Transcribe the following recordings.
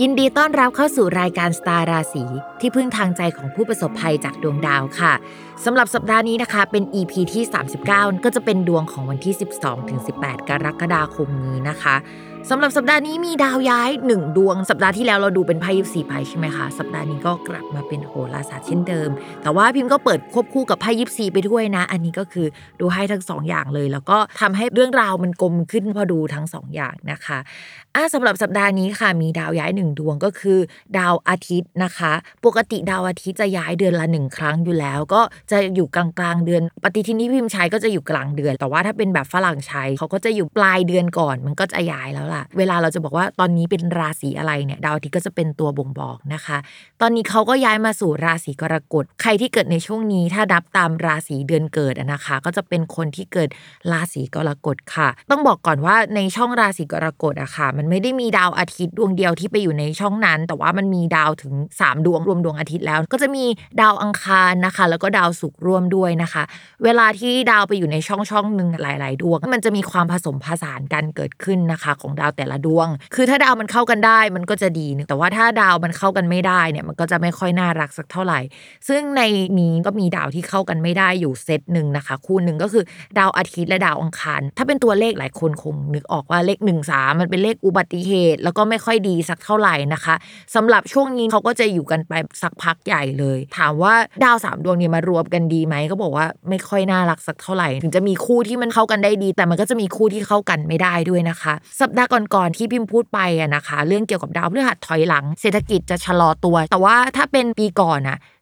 ยินดีต้อนรับเข้าสู่รายการสตาร์ราศีที่พึ่งทางใจของผู้ประสบภัยจากดวงดาวค่ะสำหรับสัปดาห์นี้นะคะ เป็น EP ที่ 39 ก็จะเป็นดวงของวันที่ 12-18 กรกฎาคมนี้นะคะสำหรับสัปดาห์นี้มีดาวย้ายหนึ่งดวง สัปดาห์ที่แล้วเราดูเป็นไพ่ยิปซีไพ่ใช่ไหมคะสัปดาห์นี้ก็กลับมาเป็นโหราศาสตร์เช่นเดิม แต่ว่าพิมพ์ก็เปิดควบคู่กับไพ่ยิปซีไปด้วยนะ อันนี้ก็คือดูให้ทั้งสองอย่างเลย แล้วก็ทำให้เรื่องราวมันกลมขึ้นพอดูทั้งสองอย่างนะคะอะสำหรับสัปดาห์นี้ค่ะมีดาวย้ายหนึ่งดวงก็คือ ดาวอาทิตย์นะคะ ปกติดาวอาทิตย์จะย้ายเดือนละหนึ่งครั้งอยู่แล้ว ก็จะอยู่กลางกลางเดือน ปฏิทินที่พิมพ์ใช้ก็จะอยู่กลางเดือน แต่ว่าถ้าเป็นแบบฝรั่งใช้เขาก็จะอยู่ปลายเดือนก่อน มันก็จะย้ายแล้วล่ะ เวลาเราจะบอกว่าตอนนี้เป็นราศีอะไรเนี่ยดาวอาทิตย์ก็จะเป็นตัวบ่งบอกนะคะ ตอนนี้เขาก็ย้ายมาสู่ราศีกรกฎใครที่เกิดในช่วงนี้ถ้านับตามราศีเดือนเกิดนะคะ ก็จะเป็นคนที่เกิดราศีกรกฎค่ะ ต้องบอกก่อนว่าในช่องราศีกรกฎอะค่ะ มันไม่ได้มีดาวอาทิตย์ดวงเดียวที่ไปอยูู่่ในช่องนั้น แต่ว่ามันมีดาวถึง 3 ดวงรวมดวงอาทิตย์แล้ว ก็จะมีดาวอังคารนะคะ แล้วก็ดาวศุกร์ร่วมด้วยนะคะ เวลาที่ดาวไปอยู่ในช่องช่องหนึ่งหลาย ๆ ดวง มันจะมีความผสมผสานกันเกิดขึ้นนะคะ ของดาวแต่ละดวง คือถ้าดาวมันเข้ากันได้มันก็จะดีแต่ว่าถ้าดาวมันเข้ากันไม่ได้เนี่ยมันก็จะไม่ค่อยน่ารักสักเท่าไหร่ ซึ่งในนี้ก็มีดาวที่เข้ากันไม่ได้อยู่เซตหนึ่งนะคะ คู่หนึ่งก็คือดาวอาทิตย์และดาวอังคาร ถ้าเป็นตัวเลขหลายคนคงนึกออกว่าเลข1 3มันเป็นเลขอุบัติเหตุ แล้วก็ไม่ค่อยดีสักเท่าไหร่นะคะสำหรับช่วงนี้เขาก็จะอยู่กันไปสักพักใหญ่เลย ถามว่าดาวสามดวงนี้มารวมกันดีไหมก็บอกว่าไม่ค่อยน่ารักสักเท่าไหร่ ถึงจะมีคู่ที่มันเข้ากันได้ดี แต่มันก็จะมีคู่ที่เข้ากันไม่ได้ด้วยนะคะ สัปดาห์ก่อนๆที่พิมพ์พูดไปอะนะคะ เรื่องเกี่ยวกับดาวพฤหัสถอยหลัง เศรษฐกิจจะชะลอตัว แต่ว่าถ้าเป็นปีก่อนอะ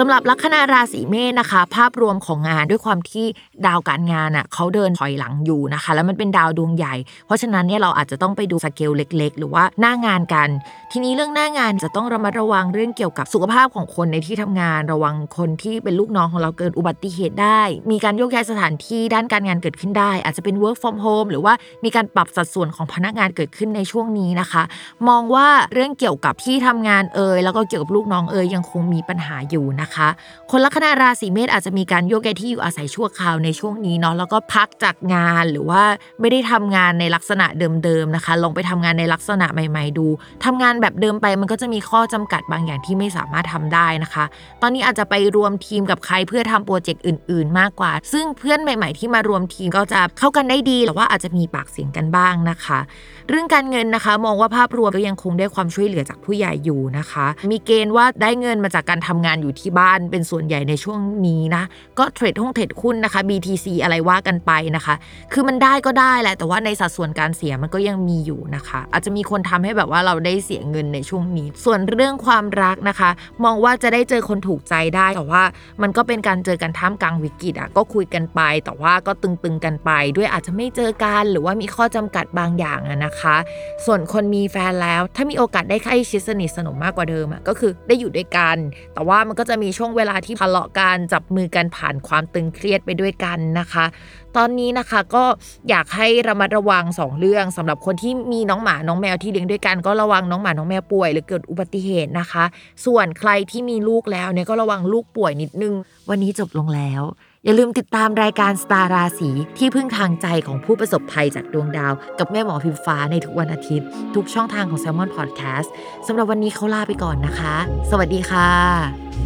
สำหรับลัคนาราศีเมษนะคะ ภาพรวมของงานด้วยความที่ดาวการงานอะเขาเดินถอยหลังอยู่นะคะ แล้วมันเป็นดาวดวงใหญ่ เพราะฉะนั้นเนี่ยเราอาจจะต้องไปดูสเกลเล็ก ๆ หรือว่าหน้างานกัน ทีนี้เรื่องหน้างานจะต้องระมัดระวังเรื่องเกี่ยวกับสุขภาพของคนในที่ทำงาน ระวังคนที่เป็นลูกน้องของเราเกิดอุบัติเหตุได้ มีการโยกย้ายสถานที่ด้านการงานเกิดขึ้นได้ อาจจะเป็น work from home หรือว่ามีการปรับสัดส่วนของพนักงานเกิดขึ้นในช่วงนี้นะคะ มองว่าเรื่องเกี่ยวกับที่ทำงานเอ่ยแล้วก็เกี่ยวกับลูกน้องเอ่ยยังคงมีปัญหาอยู่นะคะคนลัคนาราศีเมษอาจจะมีการโยกย้ายที่อยู่อาศัยชั่วคราวในช่วงนี้เนาะแล้วก็พักจากงานหรือว่าไม่ได้ทำงานในลักษณะเดิมๆนะคะ ลงไปทำงานในลักษณะใหม่ ๆ ดูทำงานแบบเดิมไปมันก็จะมีข้อจำกัดบางอย่างที่ไม่สามารถทำได้นะคะ ตอนนี้อาจจะไปรวมทีมกับใครเพื่อทำโปรเจกต์อื่น ๆ มากกว่า ซึ่งเพื่อนใหม่ ๆ ที่มารวมทีมก็จะเข้ากันได้ดีแต่ว่าอาจจะมีปากเสียงกันบ้างนะคะ เรื่องการเงินนะคะ มองว่าภาพรวมก็ยังคงได้ความช่วยเหลือจากผู้ใหญ่อยู่นะคะ มีเกณฑ์ว่าได้เงินมาจากการทำงานอยู่ที่บ้านเป็นส่วนใหญ่ในช่วงนี้นะ ก็เทรดห้องเทรดหุ้นนะคะ BTC อะไรว่ากันไปนะคะ คือมันได้ก็ได้แหละ แต่ว่าในสัดส่วนการเสียมันก็ยังมีอยู่นะคะ อาจจะมีคนทำให้แบบว่าเราได้เสียเงินในช่วงนี้ ส่วนเรื่องความรักนะคะ มองว่าจะได้เจอคนถูกใจได้แต่ว่า มันก็เป็นการเจอกันท่ามกลางวิกฤตอะก็คุยกันไป แต่ว่าก็ตึงๆกันไป ด้วยอาจจะไม่เจอกันหรือว่ามีข้อจำกัดบางอย่างนะคะ ส่วนคนมีแฟนแล้ว ถ้ามีโอกาสได้ใกล้ชิดสนิทสนมมากกว่าเดิมอะก็คือได้อยู่ด้วยกัน แต่ว่ามันก็จะมีช่วงเวลาที่ทะเลาะกันจับมือกันผ่านความตึงเครียดไปด้วยกันนะคะ ตอนนี้นะคะก็อยากให้ระมัดระวัง 2 เรื่องสำหรับคนที่มีน้องหมาน้องแมวที่เลี้ยงด้วยกัน ก็ระวังน้องหมาน้องแมวป่วยหรือเกิดอุบัติเหตุนะคะ ส่วนใครที่มีลูกแล้วเนี่ยก็ระวังลูกป่วยนิดนึง วันนี้จบลงแล้วอย่าลืมติดตามรายการสตาราศีที่พึ่งทางใจของผู้ประสบภัยจากดวงดาว กับแม่หมอพิมฟ้าในทุกวันอาทิตย์ ทุกช่องทางของ s ซ l m o n Podcast สำหรับวันนี้เขาลาไปก่อนนะคะ สวัสดีค่ะ